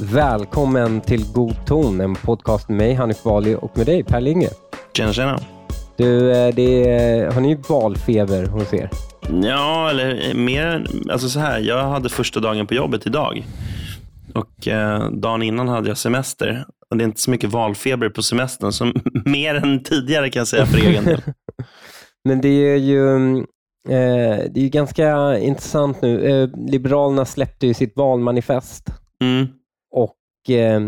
Välkommen till God ton, en podcast med mig Hanif Bali och med dig Per Lindgren. Tjena, tjena. Du, eh, det är, har ni valfeber hos er? Ja, eller mer, alltså så här, jag hade första dagen på jobbet idag. Och eh, dagen innan hade jag semester. Och det är inte så mycket valfeber på semestern, så mer än tidigare kan jag säga för egen del. Men det är ju eh, det är ganska intressant nu. Eh, Liberalerna släppte ju sitt valmanifest Mm. och eh,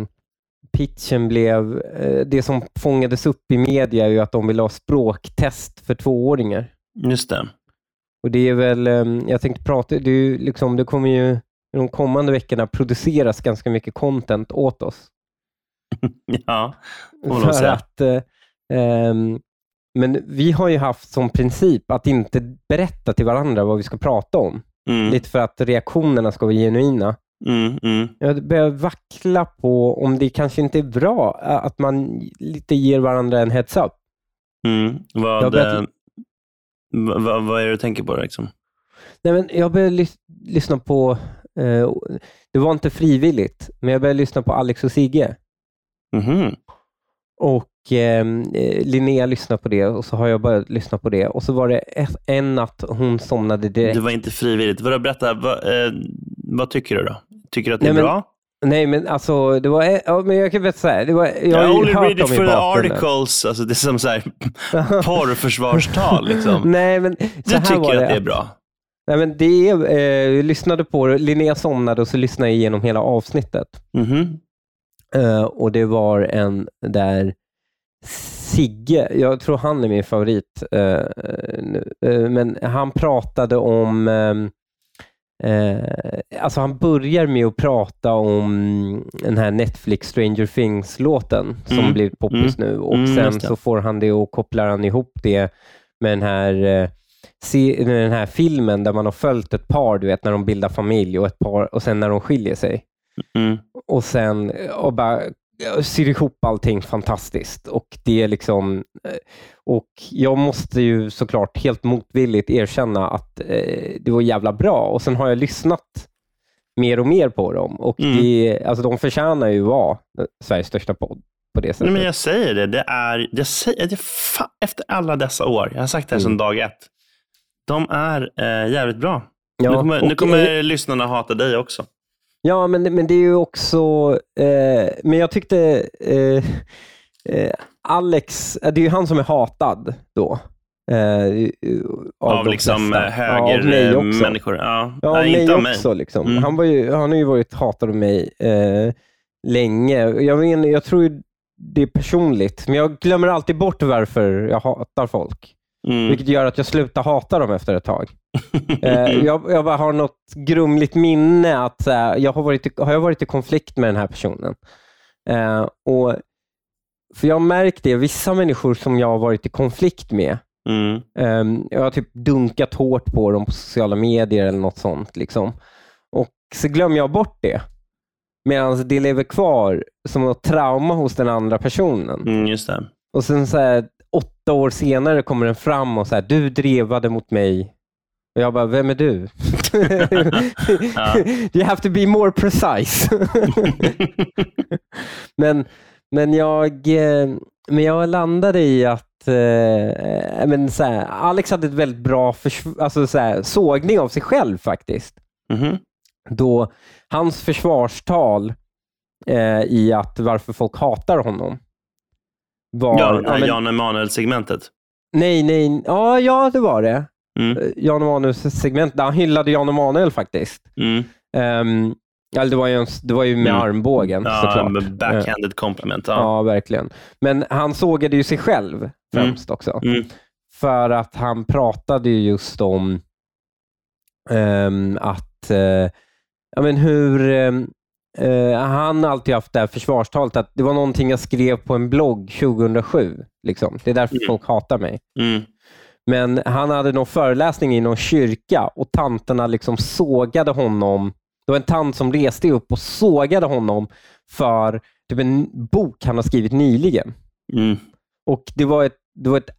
pitchen blev, eh, det som fångades upp i media är ju att de vill ha språktest för tvååringar. Just det. Och det är väl, eh, jag tänkte prata, det, liksom, det kommer ju de kommande veckorna produceras ganska mycket content åt oss. Ja, För att, eh, ehm, men vi har ju haft som princip att inte berätta till varandra vad vi ska prata om. Mm. Lite för att reaktionerna ska vara genuina. Mm, mm. Jag börjar vackla på om det kanske inte är bra att man lite ger varandra en heads up. Mm. Vad, vet- eh, vad, vad, är det du tänker på? Liksom? Nej, men jag började lys- lyssna på, det var inte frivilligt, men jag började lyssna på Alex och Sigge. Mhm. Och eh, Linnea lyssnade på det och så har jag börjat lyssna på det. Och så var det en natt hon somnade direkt. Det var inte frivilligt. Vadå, berätta, vad, eh, vad tycker du då? Tycker du att det Nej, är men- bra? Nej, men alltså, det var, ja, men jag kan berätta så här. Det var, jag I har ju only hört read it i for the articles. Alltså, det är som så här, porrförsvarstal. Liksom. Nej, men så Du tycker att det är bra? Nej, men det är, eh, jag lyssnade på det. Linnea somnade och så lyssnade jag igenom hela avsnittet. Mhm. Eh, och det var en där Sigge, jag tror han är min favorit, eh, eh, men han pratade om ehm, eh, alltså han börjar med att prata om den här Netflix Stranger Things-låten som Mm. blivit poppis nu och Mm, sen så får han det och kopplar han ihop det med den här eh, se, den här filmen där man har följt ett par, du vet när de bildar familj och ett par och sen när de skiljer sig Mm. och sen och bara syr ihop allting fantastiskt. Och det är liksom eh, och jag måste ju såklart helt motvilligt erkänna att eh, det var jävla bra. Och sen har jag lyssnat mer och mer på dem. Och Mm. det, alltså, de förtjänar ju vara Sveriges största podd på det sättet. Nej, men jag säger det, det är, jag säger, det fa, efter alla dessa år, jag har sagt det här Mm. sedan dag ett, de är eh, jävligt bra. ja, nu kommer, nu kommer lyssnarna hata dig också. Ja, men, men det är ju också... Eh, men jag tyckte eh, eh, Alex, eh, det är ju han som är hatad då. Eh, av, Av liksom eh, högermänniskor. Ja, Ja, Nej, mig inte av mig. också. Liksom. Mm. Han, var ju, han har ju varit hatad av mig eh, länge. Jag, men, jag tror ju det är personligt, men jag glömmer alltid bort varför jag hatar folk. Mm. Vilket gör att jag slutar hata dem efter ett tag. Eh, jag, jag bara har något grumligt minne att här, jag har, varit, i- har jag varit i konflikt med den här personen. Eh, och För jag har märkt det, vissa människor som jag har varit i konflikt med, Mm. eh, jag har typ dunkat hårt på dem på sociala medier eller något sånt. Liksom. Och så glömmer jag bort det. Medan det lever kvar som något trauma hos den andra personen. Mm, just det. Och sen så här, åtta år senare kommer den fram och så här, du drevade mot mig. Och jag bara, vem är du? You have to be more precise. men, men, jag, eh, men jag landade i att eh, men så här, Alex hade ett väldigt bra alltså så här, sågning av sig själv faktiskt. Mhm. Då hans försvarstal eh, i att varför folk hatar honom var... Ja, här men- Jan Emanuel-segmentet. Nej, nej. Ja, ja, det var det. Mm. Eh, Jan Emanuels segment, där han hyllade Jan Emanuel faktiskt. Mm. Um, eller det, var ju en, det var ju med Mm. armbågen Ja, såklart. backhanded compliment. Ja. Ja. verkligen. Men han sågade ju sig själv främst också. Mm. För att han pratade ju just om ehm, att eh, ja, men hur ehm, eh, han har alltid haft det här försvarstalet att det var någonting jag skrev på en blogg 2007. Liksom. Det är därför Mm. folk hatar mig. Mm. Men han hade någon föreläsning i någon kyrka och tanterna liksom sågade honom. Det var en tant som reste upp och sågade honom för typ en bok han har skrivit nyligen. Mm. Och det var, ett, det, var ett,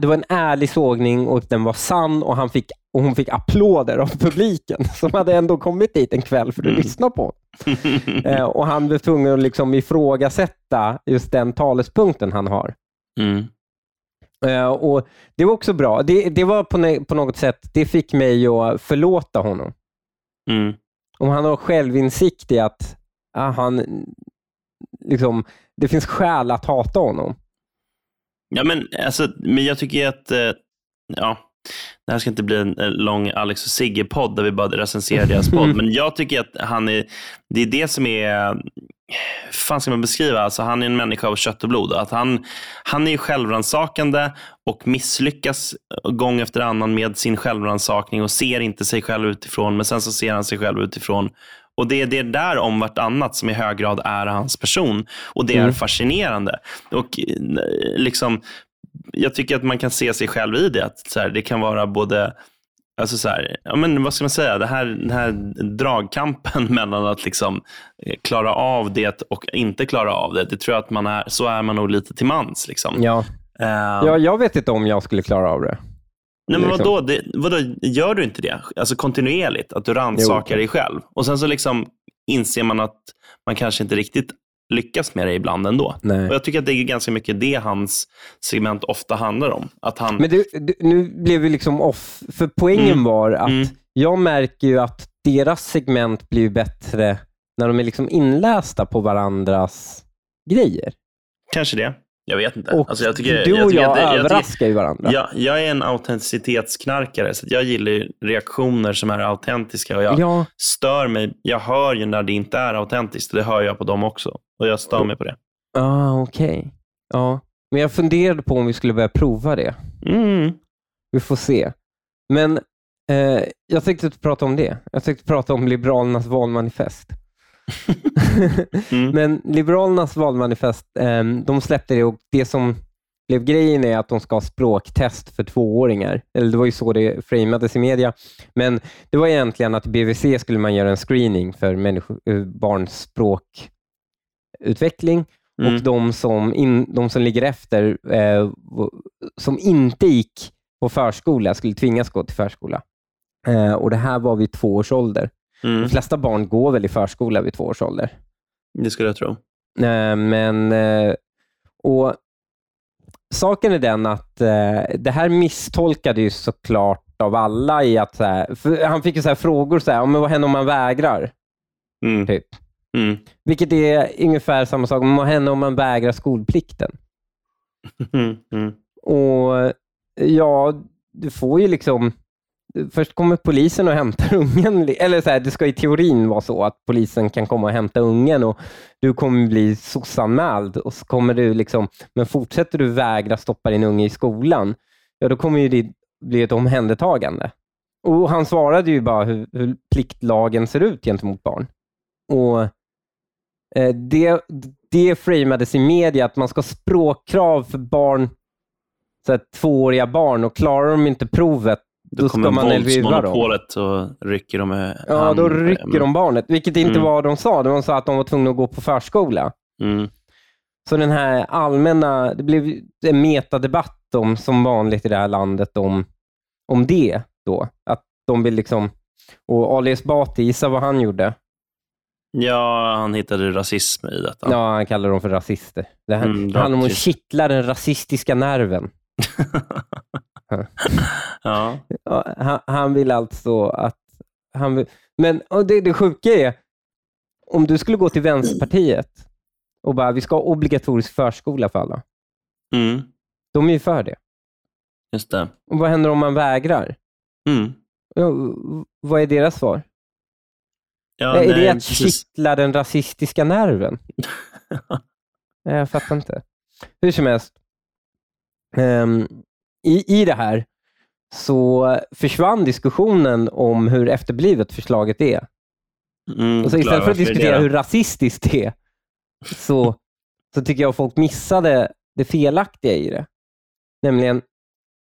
det var en ärlig sågning och den var sann och, han fick, och hon fick applåder av publiken som hade ändå kommit dit en kväll för att Mm. lyssna på honom. Eh, och han blev tvungen att liksom ifrågasätta just den talespunkten han har. Mm. Eh, och Det var också bra. Det, det var på, på något sätt, det fick mig att förlåta honom. Mm. Om han har självinsikt i att ah, han, liksom, det finns skäl att hata honom. Ja, men, alltså, men jag tycker att, eh, ja, det här ska inte bli en lång Alex och Sigge-podd där vi bara recenserar deras podd, men jag tycker att han är, det är det som är, hur fan ska man beskriva, alltså han är en människa av kött och blod. Att han, han är självrannsakande och misslyckas gång efter annan med sin självrannsakning och ser inte sig själv utifrån, men sen så ser han sig själv utifrån. Och det är det där om vartannat som i hög grad är hans person. Och det är Mm. fascinerande. Och eh, liksom, jag tycker att man kan se sig själv i det. Att så här, det kan vara både Alltså så här, ja men vad ska man säga, det här, den här dragkampen mellan att liksom eh, klara av det och inte klara av det, det tror jag att man är, så är man nog lite till mans. Liksom. Ja. Eh, Ja, jag vet inte om jag skulle klara av det. Nej, men liksom. vadå, det, vadå, gör du inte det? Alltså kontinuerligt, att du rannsakar dig själv. Och sen så liksom inser man att man kanske inte riktigt lyckas med det ibland ändå. Nej. Och jag tycker att det är ganska mycket det hans segment ofta handlar om. Att han, Men du, du, nu blev vi liksom off, för poängen Mm. var att Mm. jag märker ju att deras segment blir bättre när de är liksom inlästa på varandras grejer. Kanske det. Jag vet inte. Och Alltså, jag tycker, du och tycker jag, att det- tycker- överraskar ju varandra. jag, jag är en autenticitetsknarkare, så jag gillar reaktioner som är autentiska. Och jag ja, stör mig. Jag hör ju när det inte är autentiskt. Det hör jag på dem också. Och jag stör mig på det. ah, okej. Ja. Men jag funderade på om vi skulle börja prova det. Mm. Vi får se. Men eh, jag tänkte inte prata om det. Jag tänkte prata om Liberalernas valmanifest. Mm. Men Liberalernas valmanifest, eh, de släppte det och det som blev grejen är att de ska ha språktest för tvååringar. Eller det var ju så det framades i media. Men det var egentligen att i BVC skulle man göra en screening för människor, eh, barns språkutveckling Mm. och de som, in, de som ligger efter, eh, som inte gick på förskola, skulle tvingas gå till förskola. Eh, och Det här var vid två års ålder. Mm. De flesta barn går väl i förskola vid två års ålder. Det skulle jag tro. Eh, men, eh, och Saken är den att eh, det här misstolkade ju såklart av alla i att så här, han fick så här frågor, så här, "Ja, men vad händer om man vägrar? Mm. Typ. Mm. Vilket är ungefär samma sak, men vad händer om man vägrar skolplikten? Mm. Mm. Och ja, du får ju liksom... Först kommer polisen och hämtar ungen. Eller så här, det ska i teorin vara så att polisen kan komma och hämta ungen och du kommer bli sossanmäld och så kommer du liksom... Men fortsätter du vägra stoppa din unge i skolan, ja då kommer ju det bli ett omhändertagande. Och han svarade ju bara hur, hur pliktlagen ser ut gentemot barn. Och det, det framades i media att man ska ha språkkrav för barn så här, tvååriga barn och klarar de inte provet, då, Då ska man LVU dem. våldsmonopolet och rycker dem i Ja, hand. då rycker de barnet, vilket inte Mm. var de sa. De sa att de var tvungna att gå på förskola. Mm. Så den här allmänna, det blev en metadebatt om, som vanligt i det här landet om, om det då. Att de vill liksom, och Ali Esbati, gissa vad han gjorde? Ja, han hittade rasism i detta. Ja, han kallar dem för rasister. Det här Mm, handlar om att kittla den rasistiska nerven. ja. Han, han vill alltså att... Han vill, men det, det sjuka är, om du skulle gå till Vänsterpartiet och bara, vi ska ha obligatorisk förskola för alla. Mm. De är ju för det. Just det. Och vad händer om man vägrar? Mm. Ja, vad är deras svar? Ja, är nej, det att precis. kittla den rasistiska nerven? Nej, jag fattar inte. Hur som helst, ehm, i, i det här så försvann diskussionen om hur efterblivet förslaget är. Mm, Och så istället för att diskutera hur rasistiskt det är, så, så tycker jag folk missade det felaktiga i det. Nämligen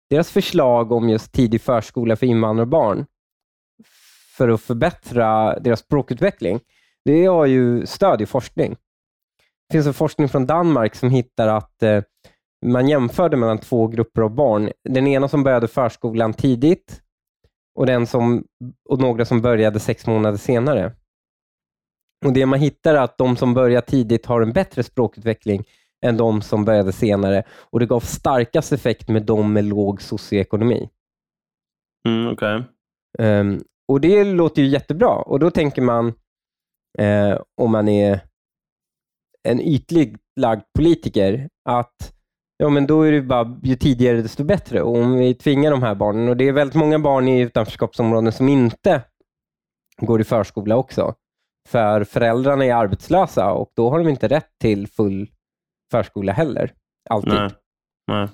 deras förslag om just tidig förskola för invandrarbarn för att förbättra deras språkutveckling, det har ju stöd i forskning. Det finns en forskning från Danmark som hittar att eh, man jämförde mellan två grupper av barn. Den ena som började förskolan tidigt och, den som, och några som började sex månader senare. Och Det man hittar är att de som börjar tidigt har en bättre språkutveckling än de som började senare och det gav starkast effekt med de med låg socioekonomi. Mm, okay. Um, och Det låter ju jättebra och då tänker man, eh, om man är en ytlig lagd politiker, att ja, men då är det bara ju tidigare desto bättre. Och om vi tvingar de här barnen, och det är väldigt många barn i utanförskapsområden som inte går i förskola också, för föräldrarna är arbetslösa och då har de inte rätt till full förskola heller. Alltid. Nej. Nej.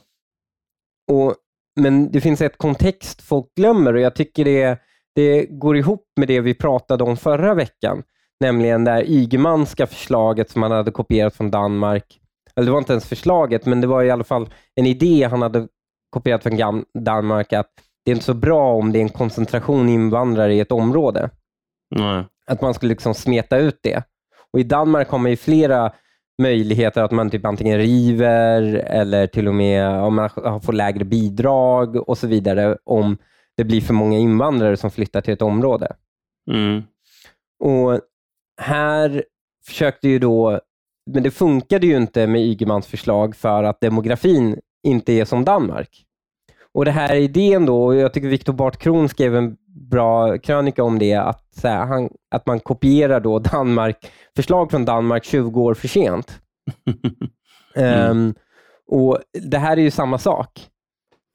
Och, men det finns ett kontext folk glömmer och jag tycker det, det går ihop med det vi pratade om förra veckan, nämligen det här Ygemanska förslaget som han hade kopierat från Danmark. Eller det var inte ens förslaget, men det var i alla fall en idé han hade kopierat från Danmark, att det är inte så bra om det är en koncentration invandrare i ett område. Nej. Att man skulle liksom smeta ut det. Och I Danmark har man ju flera möjligheter att man typ antingen river eller till och med om man får lägre bidrag och så vidare om det blir för många invandrare som flyttar till ett område. Mm. Och Här försökte ju då, men det funkade ju inte med Ygemans förslag för att demografin inte är som Danmark. Och det här idén då, och jag tycker Viktor Bart Kron skrev en bra krönika om det, att, så här, han, att man kopierar då Danmark, förslag från Danmark 20 år för sent. Mm. Um, och Det här är ju samma sak.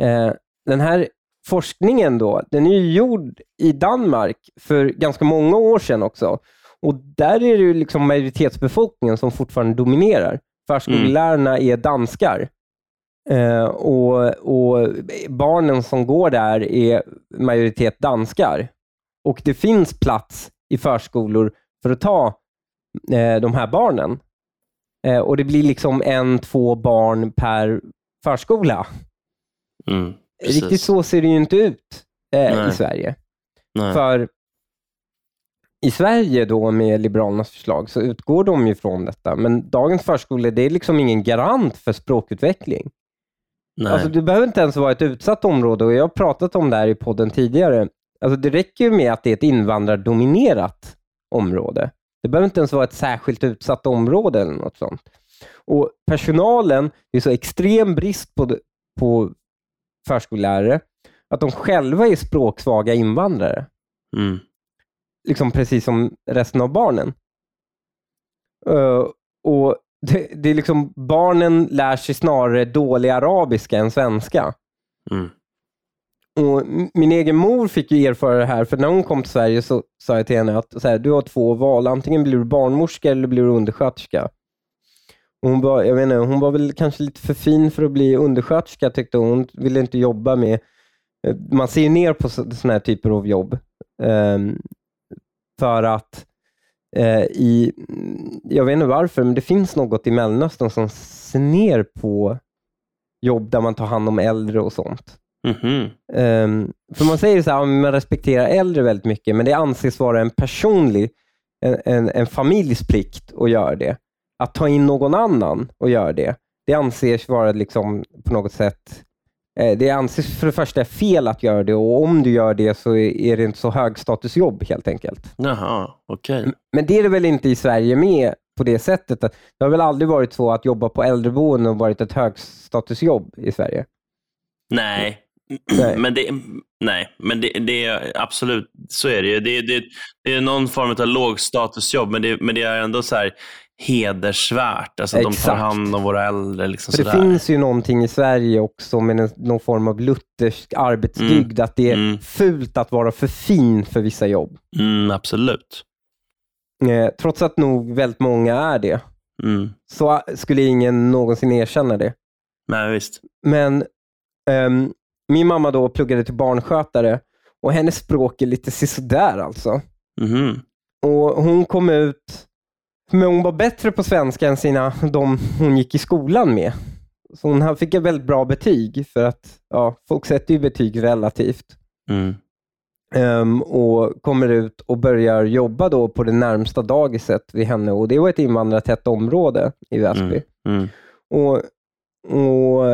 Uh, den här forskningen då, den är ju gjord i Danmark för ganska många år sedan också. Och Där är det ju liksom majoritetsbefolkningen som fortfarande dominerar. Förskollärarna är danskar. Eh, och, och Barnen som går där är majoritet danskar. Och det finns plats i förskolor för att ta eh, de här barnen. Eh, och Det blir liksom en, två barn per förskola. Mm, Riktigt precis. så ser det ju inte ut eh, i Sverige. Nej. För i Sverige då med Liberalernas förslag så utgår de ju från detta, men dagens förskolor det är liksom ingen garant för språkutveckling. Nej. Alltså, du behöver inte ens vara ett utsatt område och jag har pratat om det här i podden tidigare. Alltså, det räcker ju med att det är ett invandrardominerat område. Det behöver inte ens vara ett särskilt utsatt område eller något sånt. Och Personalen, det är så extrem brist på, på förskollärare att de själva är språksvaga invandrare. Mm. Liksom precis som resten av barnen. Eh, och det, det är liksom, barnen lär sig snarare dålig arabiska än svenska. Mm. Och min egen mor fick ju erfara det här, för när hon kom till Sverige så sa jag till henne att så här, du har två val, antingen blir du barnmorska eller blir du undersköterska. Hon, var, jag inte, hon var väl kanske lite för fin för att bli undersköterska tyckte hon. Hon ville inte jobba med, eh, man ser ju ner på sådana här typer av jobb. Ehm, för att eh, i, jag vet inte varför, men det finns något i Mellanöstern som ser ner på jobb där man tar hand om äldre och sånt. Mhm. Um, för man säger så här, man respekterar äldre väldigt mycket, men det anses vara en personlig, en, en, en familjs plikt att göra det. Att ta in någon annan och göra det, det anses vara liksom på något sätt, eh, det anses för det första fel att göra det och om du gör det så är det inte så högstatusjobb helt enkelt. Jaha, okej. Men det är det väl inte i Sverige med på det sättet. Det har väl aldrig varit så att jobba på äldreboende och varit ett högstatusjobb i Sverige? Nej. Nej. Men, det, nej, men det, det är absolut, så är det ju. Det, det, det är någon form av lågstatusjobb, men det, men det är ändå så här hedersvärt. Alltså de tar hand om våra äldre. Liksom För det sådär. finns ju någonting i Sverige också med en, någon form av luthersk arbetsdygd, att det är Mm. fult att vara för fin för vissa jobb. Mm, absolut. Eh, trots att nog väldigt många är det, Mm. så skulle ingen någonsin erkänna det. Nej, visst. Men ehm, min mamma då pluggade till barnskötare och hennes språk är lite sisådär alltså. Mhm. Och Hon kom ut, men hon var bättre på svenska än sina, de hon gick i skolan med. Så hon fick ett väldigt bra betyg, för att ja, folk sätter ju betyg relativt. Mm. Ehm, och kommer ut och börjar jobba då på det närmsta dagiset vid henne. Och Det var ett invandrartätt område i Väsby. Mm. Mm. Och och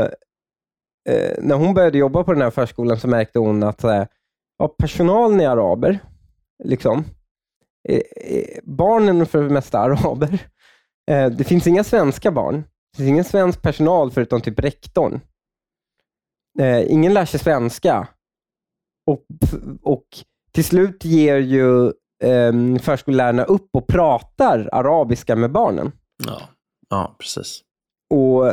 eh, När hon började jobba på den här förskolan så märkte hon att så här, ja, personalen är araber. Liksom. Eh, eh, barnen för det mesta araber. Eh, det finns inga svenska barn. Det finns ingen svensk personal förutom typ rektorn. Ingen lär sig svenska. Och, och till slut ger ju eh, förskollärarna upp och pratar arabiska med barnen. Ja, ja precis. Och,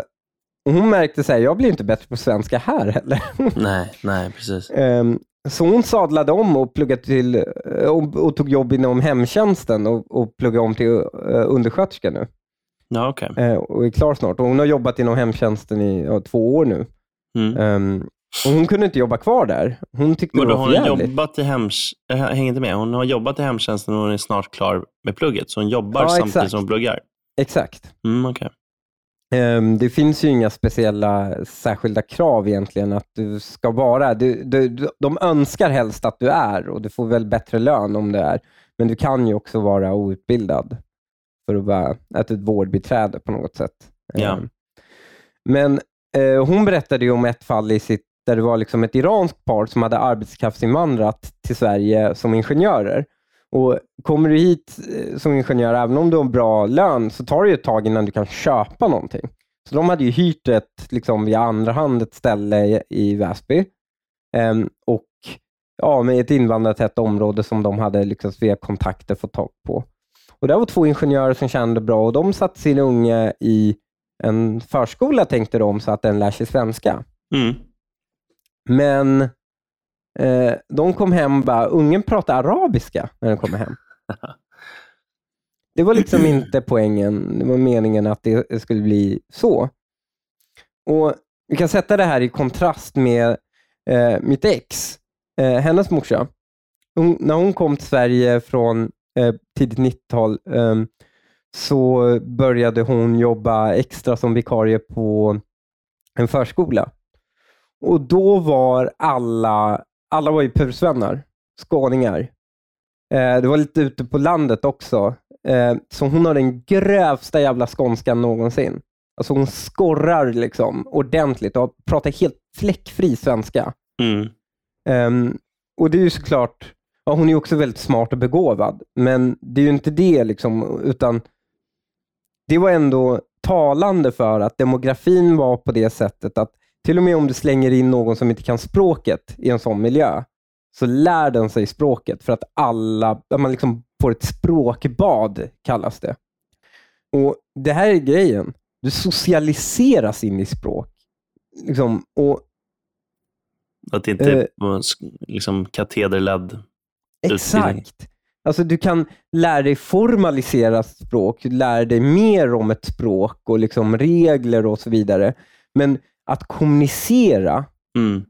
och hon märkte att jag blir inte bättre på svenska här heller. Nej, nej precis. Ehm, så hon sadlade om och, pluggade till, eh, och, och tog jobb inom hemtjänsten och, och pluggade om till uh, undersköterska nu. Ja, okay. Uh, och är klar snart. Och hon har jobbat inom hemtjänsten i uh, två år nu. Mm. Um, och hon kunde inte jobba kvar där. Hon tyckte Men det var hon har jobbat i hems... Jag hänger inte med. Hon har jobbat i hemtjänsten och hon är snart klar med plugget. Så hon jobbar Ja, samtidigt exakt. som hon pluggar. Exakt. Mm, okay. Ehm, det finns ju inga speciella särskilda krav egentligen att du ska vara. Du, du, de önskar helst att du är och du får väl bättre lön om du är. Men du kan ju också vara outbildad för att vara ett, ett vårdbiträde på något sätt. Ja. Ehm, Men eh, hon berättade om ett fall i sitt, där det var liksom ett iranskt par som hade arbetskraftsinvandrat till Sverige som ingenjörer. Och Kommer du hit eh, som ingenjör, även om du har bra lön, så tar det ju ett tag innan du kan köpa någonting. Så de hade ju hyrt ett, liksom via andra hand, ett ställe i, Väsby. Ehm, och ja, med ett invandrartätt område som de hade lyckats via kontakter få tag på. Och Det var två ingenjörer som kände bra och de satte sin unge i en förskola tänkte de så att den lär sig svenska. Mm. Men eh, de kom hem och bara, ungen pratar arabiska när den kommer hem. Det var liksom inte poängen. Det var meningen att det skulle bli så. Och Vi kan sätta det här i kontrast med eh, mitt ex, eh, hennes morsa. Hon, när hon kom till Sverige från eh, tidigt 90-tal eh, så började hon jobba extra som vikarie på en förskola. Och då var alla, alla var ju pursvänner, skåningar. Eh, det var lite ute på landet också. Eh, så hon har den grövsta jävla skånskan någonsin. Alltså hon skorrar liksom ordentligt och pratar helt fläckfri svenska. Mm. Ehm, och det är ju såklart, ja, hon är också väldigt smart och begåvad, men det är ju inte det, liksom, utan det var ändå talande för att demografin var på det sättet att till och med om du slänger in någon som inte kan språket i en sån miljö, så lär den sig språket för att alla, att man liksom får ett språkbad, kallas det. Och Det här är grejen. Du socialiseras in i språk. Liksom, och Att det inte Eh. sk- liksom katederledd. Exakt. Alltså du kan lära dig formalisera språk, du lär dig mer om ett språk och liksom regler och så vidare. Men att kommunicera, Mm.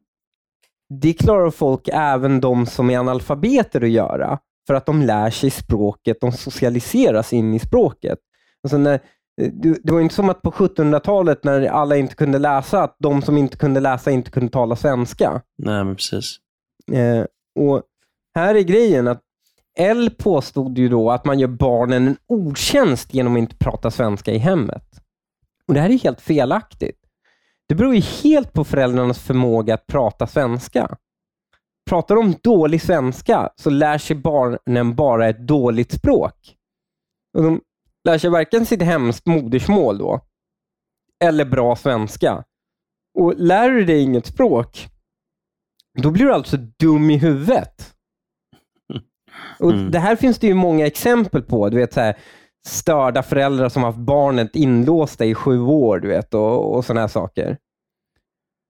det klarar folk, även de som är analfabeter, att göra. För att de lär sig språket, de socialiseras in i språket. Alltså när, det det var inte som att på 1700-talet när alla inte kunde läsa, att de som inte kunde läsa inte kunde tala svenska. Nej, men precis. Eh, och Här är grejen att L påstod ju då att man gör barnen en otjänst genom att inte prata svenska i hemmet. Och Det här är helt felaktigt. Det beror ju helt på föräldrarnas förmåga att prata svenska. Pratar de dålig svenska så lär sig barnen bara ett dåligt språk. Och de lär sig varken sitt hems modersmål då, eller bra svenska. Och Lär du dig inget språk, då blir du alltså dum i huvudet. Och Mm. Det här finns det ju många exempel på. Du vet, så här, störda föräldrar som haft barnet inlåsta i sju år du vet, och, och sådana här saker.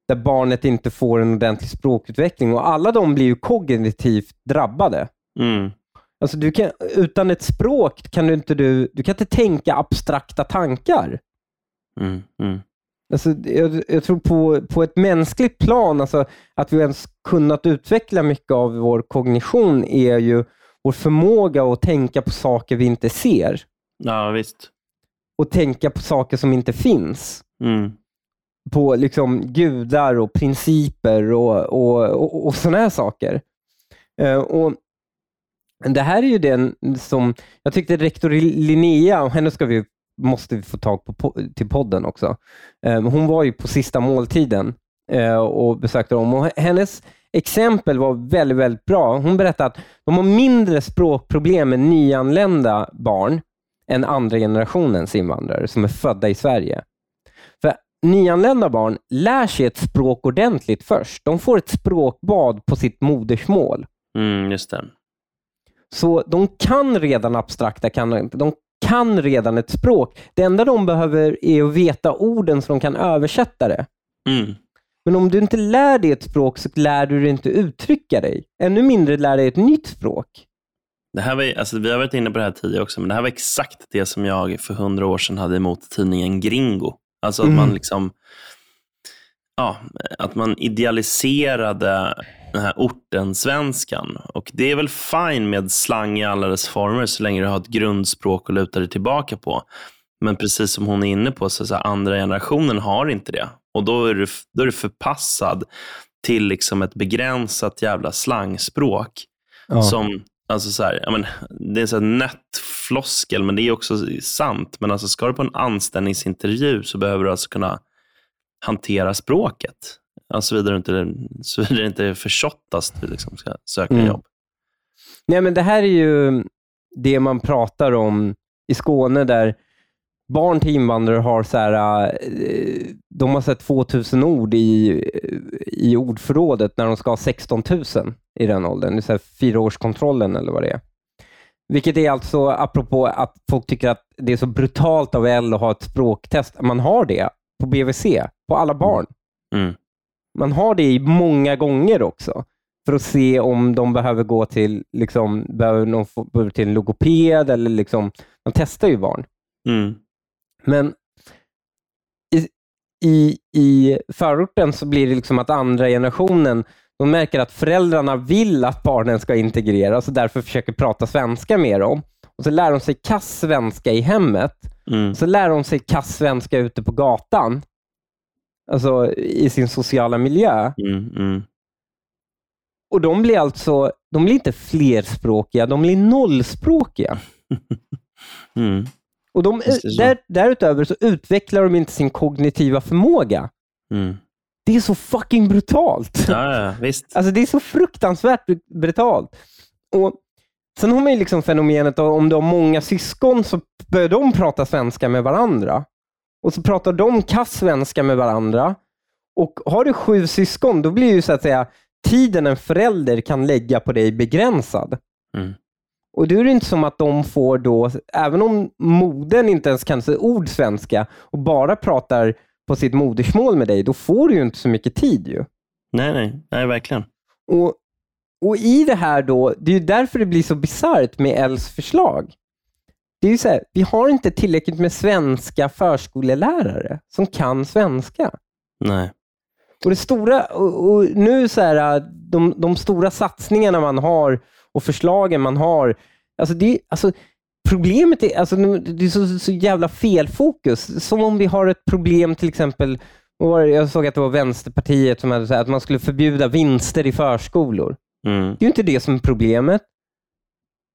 Där barnet inte får en ordentlig språkutveckling och alla de blir ju kognitivt drabbade. Mm. Alltså du kan, utan ett språk kan du inte, du, du kan inte tänka abstrakta tankar. Mm. Mm. Alltså, jag, jag tror på, på ett mänskligt plan, alltså, att vi ens kunnat utveckla mycket av vår kognition är ju vår förmåga att tänka på saker vi inte ser Ja, visst. och tänka på saker som inte finns. Mm. På liksom gudar och principer och, och, och, och sådana här saker. Eh, och Det här är ju den som, jag tyckte rektor Linnea, och henne ska vi måste vi få tag på, till podden också. Eh, hon var ju på sista måltiden eh, och besökte dem. Och hennes exempel var väldigt, väldigt bra. Hon berättade att de har mindre språkproblem med nyanlända barn än andra generationens invandrare som är födda i Sverige. För nyanlända barn lär sig ett språk ordentligt först. De får ett språkbad på sitt modersmål. Mm, just det. Så de kan redan abstrakta, kan, de kan redan ett språk. Det enda de behöver är att veta orden så de kan översätta det. Mm. Men om du inte lär dig ett språk så lär du dig inte uttrycka dig. Ännu mindre lär dig ett nytt språk. Det här var, alltså, vi har varit inne på det här tidigare också, men det här var exakt det som jag för hundra år sedan hade emot tidningen Gringo. Alltså att Mm. man liksom ja, att man idealiserade den här orten svenskan. Och det är väl fine med slang i alla dess former så länge du har ett grundspråk att luta dig tillbaka på. Men precis som hon är inne på, så, så här, andra generationen har inte det. Och då är du, då är du förpassad till liksom ett begränsat jävla slangspråk Ja. som, alltså så här, men, det är en nött floskel, men det är också sant. Men alltså, ska du på en anställningsintervju så behöver du alltså kunna hantera språket. Alltså, såvida du inte, såvida det inte är du liksom ska söka Mm. jobb. Nej, men det här är ju det man pratar om i Skåne där barn till invandrare har så här, eh, de har sett 2000 ord i, i ordförrådet när de ska ha 16 000 i den åldern. Det är så här fyraårskontrollen eller vad det är. Vilket är alltså, apropå att folk tycker att det är så brutalt av L att ha ett språktest. Man har det på BVC, på alla barn. Mm. Man har det i många gånger också för att se om de behöver gå till, liksom, behöver de få, till en logoped eller liksom, man testar ju barn. Mm. Men i, i, i förorten så blir det liksom att andra generationen, de märker att föräldrarna vill att barnen ska integreras och därför försöker prata svenska med dem. Och så lär de sig kass svenska i hemmet. Mm. Så lär de sig kass svenska ute på gatan. Alltså i sin sociala miljö. Mm. Mm. Och de blir alltså, de blir inte flerspråkiga, de blir nollspråkiga. Och de, där, därutöver så utvecklar de inte sin kognitiva förmåga. Mm. Det är så fucking brutalt. Ja, ja, visst. Alltså det är så fruktansvärt br- brutalt. Och Sen har man ju liksom fenomenet av om du har många syskon så börjar de prata svenska med varandra. Och så pratar de kass svenska med varandra. Och har du sju syskon, då blir ju så att säga tiden en förälder kan lägga på dig begränsad. Mm. Och då är det inte som att de får då, även om modern inte ens kan säga ord svenska och bara pratar på sitt modersmål med dig, då får du ju inte så mycket tid ju. Nej, nej, nej, verkligen. Och, och i det här då, det är ju därför det blir så bisarrt med Els förslag. Det är ju så här, vi har inte tillräckligt med svenska förskolelärare som kan svenska. Nej. Och det stora, och, och nu så här, de, de stora satsningarna man har och förslagen man har, alltså det, alltså problemet är, alltså det är så, så jävla felfokus. Som om vi har ett problem till exempel, jag såg att det var Vänsterpartiet som hade sagt att man skulle förbjuda vinster i förskolor. Mm. Det är ju inte det som är problemet.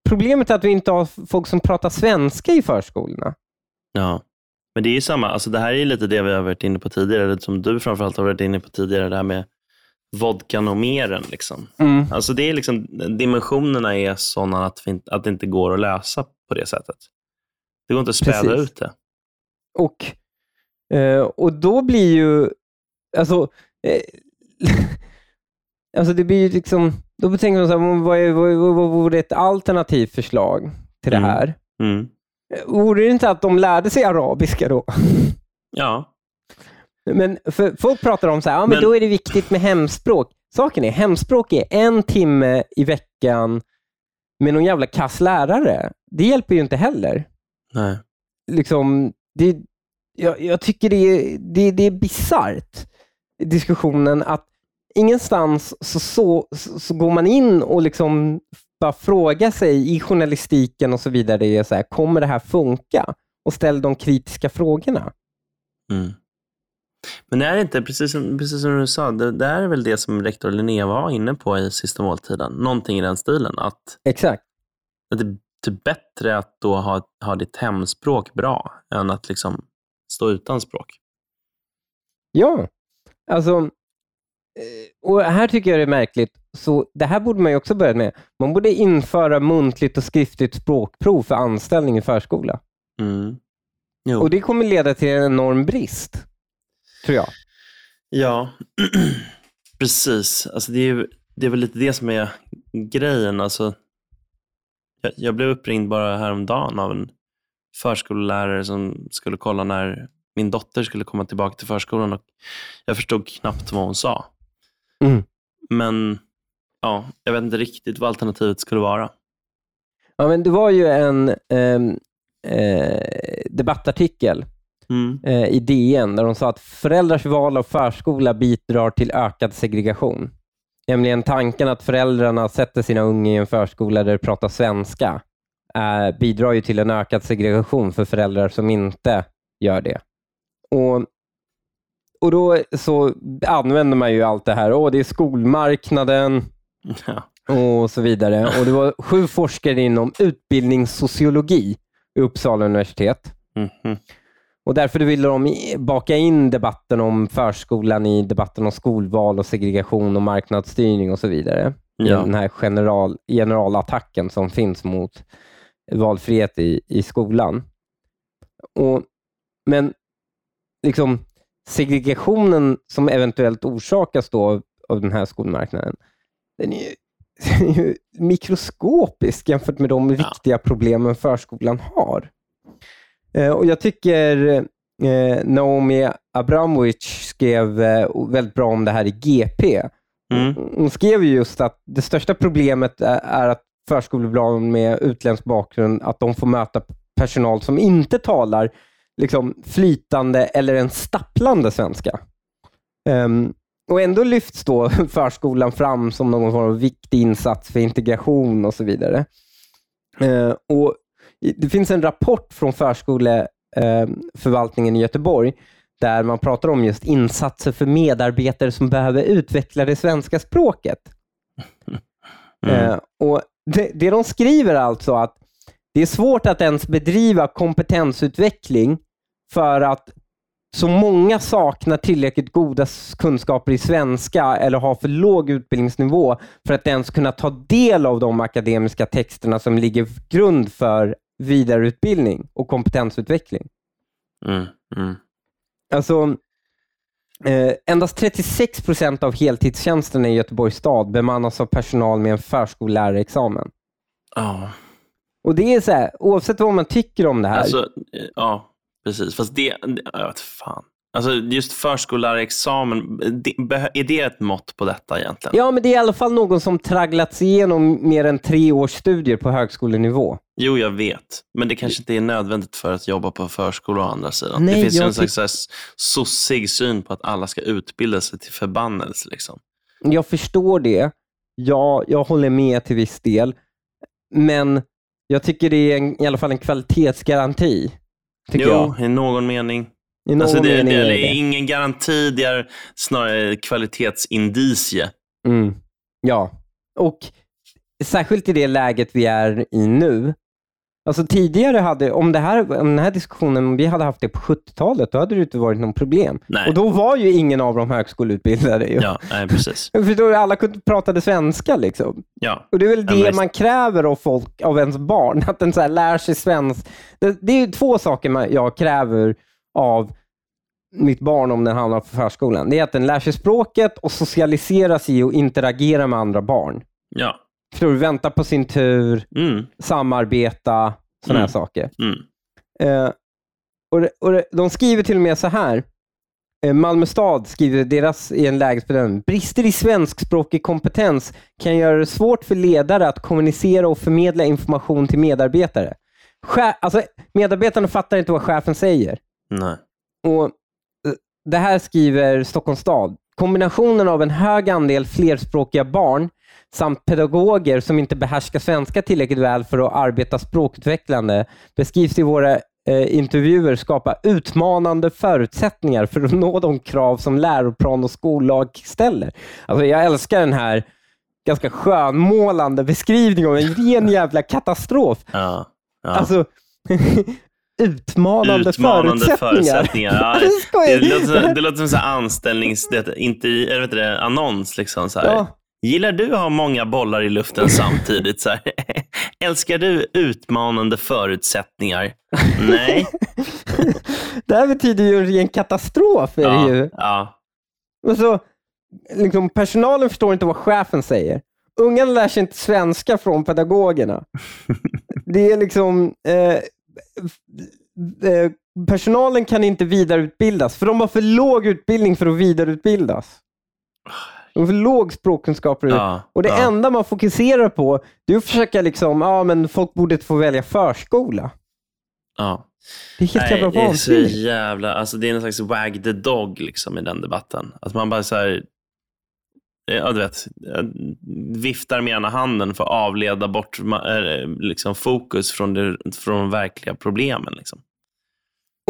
Problemet är att vi inte har folk som pratar svenska i förskolorna. Ja. Men det är ju samma, alltså det här är lite det vi har varit inne på tidigare, eller som du framförallt har varit inne på tidigare, det här med vodkan och meren. Liksom. Alltså det är liksom, dimensionerna är sådana att, att det inte går att lösa på det sättet. Det går inte att späda Precis. ut det. Och, eh, och då blir ju, alltså, eh, alltså det blir ju liksom, då tänker man så här, vad, är, vad, vad, vad vore ett alternativt förslag till det Mm. här? Mm. Eh, Vore det inte att de lärde sig arabiska då? Ja, Men för, folk pratar om så här, ja, men, Men- då är det viktigt med hemspråk. Saken är, hemspråk är en timme i veckan med någon jävla kass lärare. Det hjälper ju inte heller. nej. Liksom, det, jag, jag tycker det är, det, det är bisarrt, diskussionen, att ingenstans så, så, så, går man in och liksom bara frågar sig i journalistiken och så vidare, det är så här, kommer det här funka? Och ställ de kritiska frågorna. Mm. Men är det inte, precis som, precis som du sa, det, det är väl det som rektor Linnea var inne på i sista måltiden. Någonting i den stilen. Att, Exakt. att det, typ bättre att då ha, ha ditt hemspråk bra än att liksom stå utan språk. Ja, alltså, eh, och här tycker jag det är märkligt. Så Det här borde man ju också börja med. Man borde införa muntligt och skriftligt språkprov för anställning i förskola. Mm. Och Det kommer leda till en enorm brist, tror jag. Ja, precis. Alltså det, är, det är väl lite det som är grejen. Alltså, jag, jag blev uppringd bara häromdagen av en förskollärare som skulle kolla när min dotter skulle komma tillbaka till förskolan och jag förstod knappt vad hon sa. Mm. Men ja, jag vet inte riktigt vad alternativet skulle vara. Ja, men det var ju en eh, eh, debattartikel Mm. eh, i DN där de sa att föräldrars val av förskola bidrar till ökad segregation. Nämligen tanken att föräldrarna sätter sina unga i en förskola där det pratar svenska eh, bidrar ju till en ökad segregation för föräldrar som inte gör det. Och, och Då så använder man ju allt det här. Åh, det är skolmarknaden och så vidare. Och Det var sju forskare inom utbildningssociologi i Uppsala universitet. Mhm. Och Därför ville de baka in debatten om förskolan i debatten om skolval och segregation och marknadsstyrning och så vidare. I Ja. Den här general, generalattacken som finns mot valfrihet i, i skolan. Och, men liksom segregationen som eventuellt orsakas då av den här skolmarknaden, den är ju, den är ju mikroskopisk jämfört med de riktiga problemen förskolan har. Eh, Och Jag tycker eh, Naomi Abramovic skrev eh, väldigt bra om det här i GP. Mm. Hon skrev ju just att det största problemet är, att förskolebarn med utländsk bakgrund, att de får möta personal som inte talar liksom, flytande eller en stapplande svenska. Ehm, och ändå lyfts då förskolan fram som någon form av viktig insats för integration och så vidare. Eh, och det finns en rapport från förskoleförvaltningen i Göteborg där man pratar om just insatser för medarbetare som behöver utveckla det svenska språket. Mm. Eh, och det, det de skriver alltså att det är svårt att ens bedriva kompetensutveckling för att så många saknar tillräckligt goda kunskaper i svenska eller har för låg utbildningsnivå för att ens kunna ta del av de akademiska texterna som ligger grund för vidareutbildning och kompetensutveckling. Mm. Mm. Alltså, eh, endast 36 procent av heltidstjänsterna i Göteborgs stad bemannas av personal med en förskollärarexamen. Ja. Och det är så här, oavsett vad man tycker om det här. Alltså, eh, ja, precis. Fast det, det jag vet fan. Alltså just förskollärarexamen, är det ett mått på detta egentligen? ja, men det är i alla fall någon som tragglats igenom mer än tre års studier på högskolenivå. Jo, jag vet. Men det kanske inte är nödvändigt för att jobba på förskola å andra sidan. Nej, det finns ju en slags här sossig syn på att alla ska utbilda sig till förbannelse. Liksom. Jag förstår det. Ja, jag håller med till viss del. Men jag tycker det är en, i alla fall en kvalitetsgaranti. Tycker Jo, jag. i någon mening. Någon Alltså det, mening det, är det är ingen garanti, det är snarare kvalitetsindicie. Mm. Ja, och särskilt i det läget vi är i nu. Alltså tidigare hade, om, det här, om den här diskussionen, om vi hade haft det på 70-talet, då hade det inte varit något problem. Nej. Och då var ju ingen av dem högskoleutbildade. Ju. Ja, nej, precis. Jag förstår, alla kunde pratade svenska liksom. Ja. Och det är väl det man kräver av folk, av ens barn, att den så lär sig svenska. Det, det är ju två saker man, jag kräver av mitt barn om den hamnar på förskolan. Det är att den lär sig språket och socialiseras i och interagerar med andra barn. Ja. Förstår du? Vänta på sin tur, Mm. samarbeta, sådana här Mm. saker. Mm. Eh, och, det- och det- De skriver till och med så här. Eh, Malmö stad skriver deras i en lägesbedömning. Brister i svenskspråkig kompetens kan göra det svårt för ledare att kommunicera och förmedla information till medarbetare. Alltså, medarbetarna fattar inte vad chefen säger. Nej. Och Det här skriver Stockholms stad. Kombinationen av en hög andel flerspråkiga barn samt pedagoger som inte behärskar svenska tillräckligt väl för att arbeta språkutvecklande beskrivs i våra eh, intervjuer skapa utmanande förutsättningar för att nå de krav som läroplan och skollag ställer. Alltså jag älskar den här ganska skönmålande beskrivning av en ren jävla katastrof. Ja. Ja. Alltså, utmanande, Utmanande förutsättningar. förutsättningar. Ja, det, låter det låter som här anställnings... Det, inte, eller vet det, annons. Liksom, så. Ja. Gillar du att ha många bollar i luften samtidigt? Så här? Älskar du utmanande förutsättningar? Nej. Det här betyder ju en ren katastrof. Är Ja, det ju. ja. Och så, liksom, personalen förstår inte vad chefen säger. Ungarna lär sig inte svenska från pedagogerna. Det är liksom... Eh, personalen kan inte vidareutbildas, för de har för låg utbildning för att vidareutbildas. De har för låg språkkunskaper. Ja, och det ja. enda man fokuserar på, det är att försöka liksom, ja men folk borde få välja förskola. ja. Det är helt jävla Nej, det är så vansinnigt. jävla... Alltså, det är någon slags wag the dog liksom, i den debatten. Att man bara så här... Ja, du vet, viftar med ena handen för att avleda bort eh, liksom, fokus från, det, från de verkliga problemen. Liksom.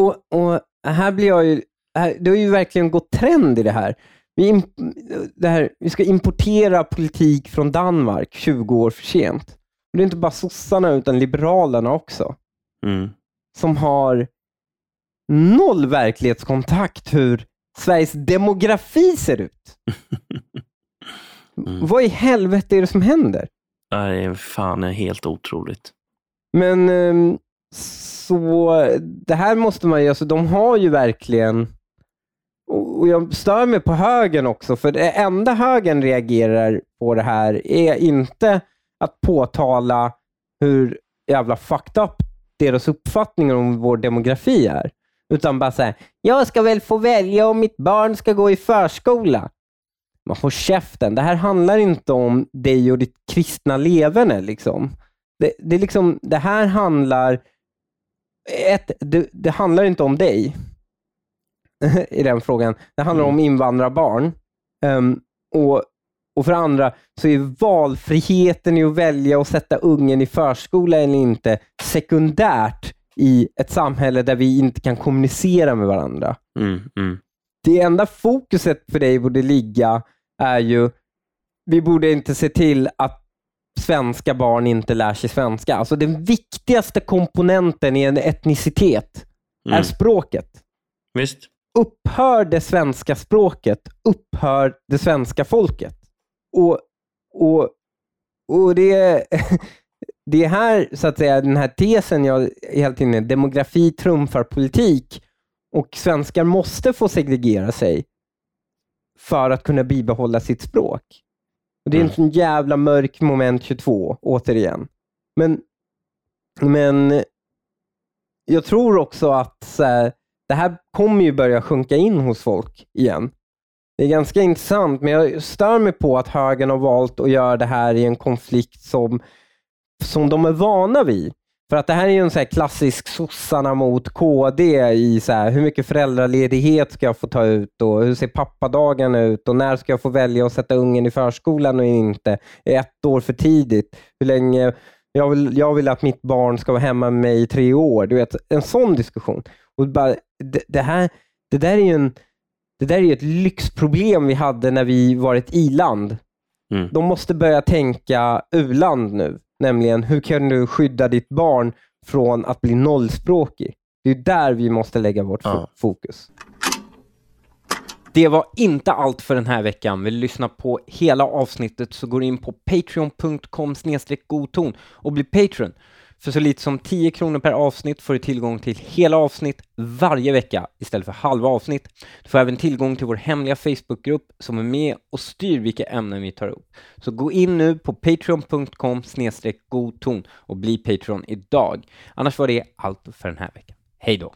Och, och här blir jag ju, här, det har ju verkligen gått trend i det här. Vi, det här. vi ska importera politik från Danmark 20 år för sent. Och det är inte bara sossarna utan liberalerna också, Mm. som har noll verklighetskontakt hur Sveriges demografi ser ut. Mm. Vad i helvete är det som händer? Det är fan är helt otroligt. Men ehm, så det här måste man ju, alltså de har ju verkligen, och jag stör mig på högern också, för det enda högern reagerar på det här är inte att påtala hur jävla fucked up deras uppfattningar om vår demografi är, utan bara säga jag ska väl få välja om mitt barn ska gå i förskola. Man får käften. Det här handlar inte om dig och ditt kristna leverne. Liksom. Det, det, är liksom, det här handlar... Ett, det, det handlar inte om dig i den frågan. Det handlar Mm. om invandrarbarn. Ehm, och, och för andra så är valfriheten i att välja att sätta ungen i förskola eller inte sekundärt i ett samhälle där vi inte kan kommunicera med varandra. Mm, mm. Det enda fokuset för dig borde ligga är ju, vi borde inte se till att svenska barn inte lär sig svenska. Alltså den viktigaste komponenten i en etnicitet är Mm. språket. Visst. Upphör det svenska språket, upphör det svenska folket. Och, och, och det, det är här, så att säga, den här tesen jag hela tiden är, demografi trumfar politik och svenskar måste få segregera sig för att kunna bibehålla sitt språk. Och det är en Mm. sån jävla mörk moment 22, återigen. Men, men jag tror också att här, det här kommer ju börja sjunka in hos folk igen. Det är ganska intressant, men jag stör mig på att högern har valt att göra det här i en konflikt som, som de är vana vid. För att det här är ju en så klassisk sossarna mot KD i så här, hur mycket föräldraledighet ska jag få ta ut och hur ser pappadagarna ut och när ska jag få välja att sätta ungen i förskolan och inte? Är ett år för tidigt? Hur länge? Jag vill, jag vill att mitt barn ska vara hemma med mig i tre år. Du vet, en sån diskussion. Och bara, det, det, här, det där är ju en, det där är ett lyxproblem vi hade när vi var ett i-land. Mm. De måste börja tänka u-land nu. Nämligen, hur kan du skydda ditt barn från att bli nollspråkig? Det är där vi måste lägga vårt Ja. fokus. Det var inte allt för den här veckan. Vill du lyssna på hela avsnittet så går in på patreon.com godton och bli patron. För så lite som 10 kronor per avsnitt får du tillgång till hela avsnitt varje vecka istället för halva avsnitt. Du får även tillgång till vår hemliga Facebookgrupp som är med och styr vilka ämnen vi tar upp. Så gå in nu på patreon.com godton och bli Patreon idag. Annars var det allt för den här veckan. Hej då!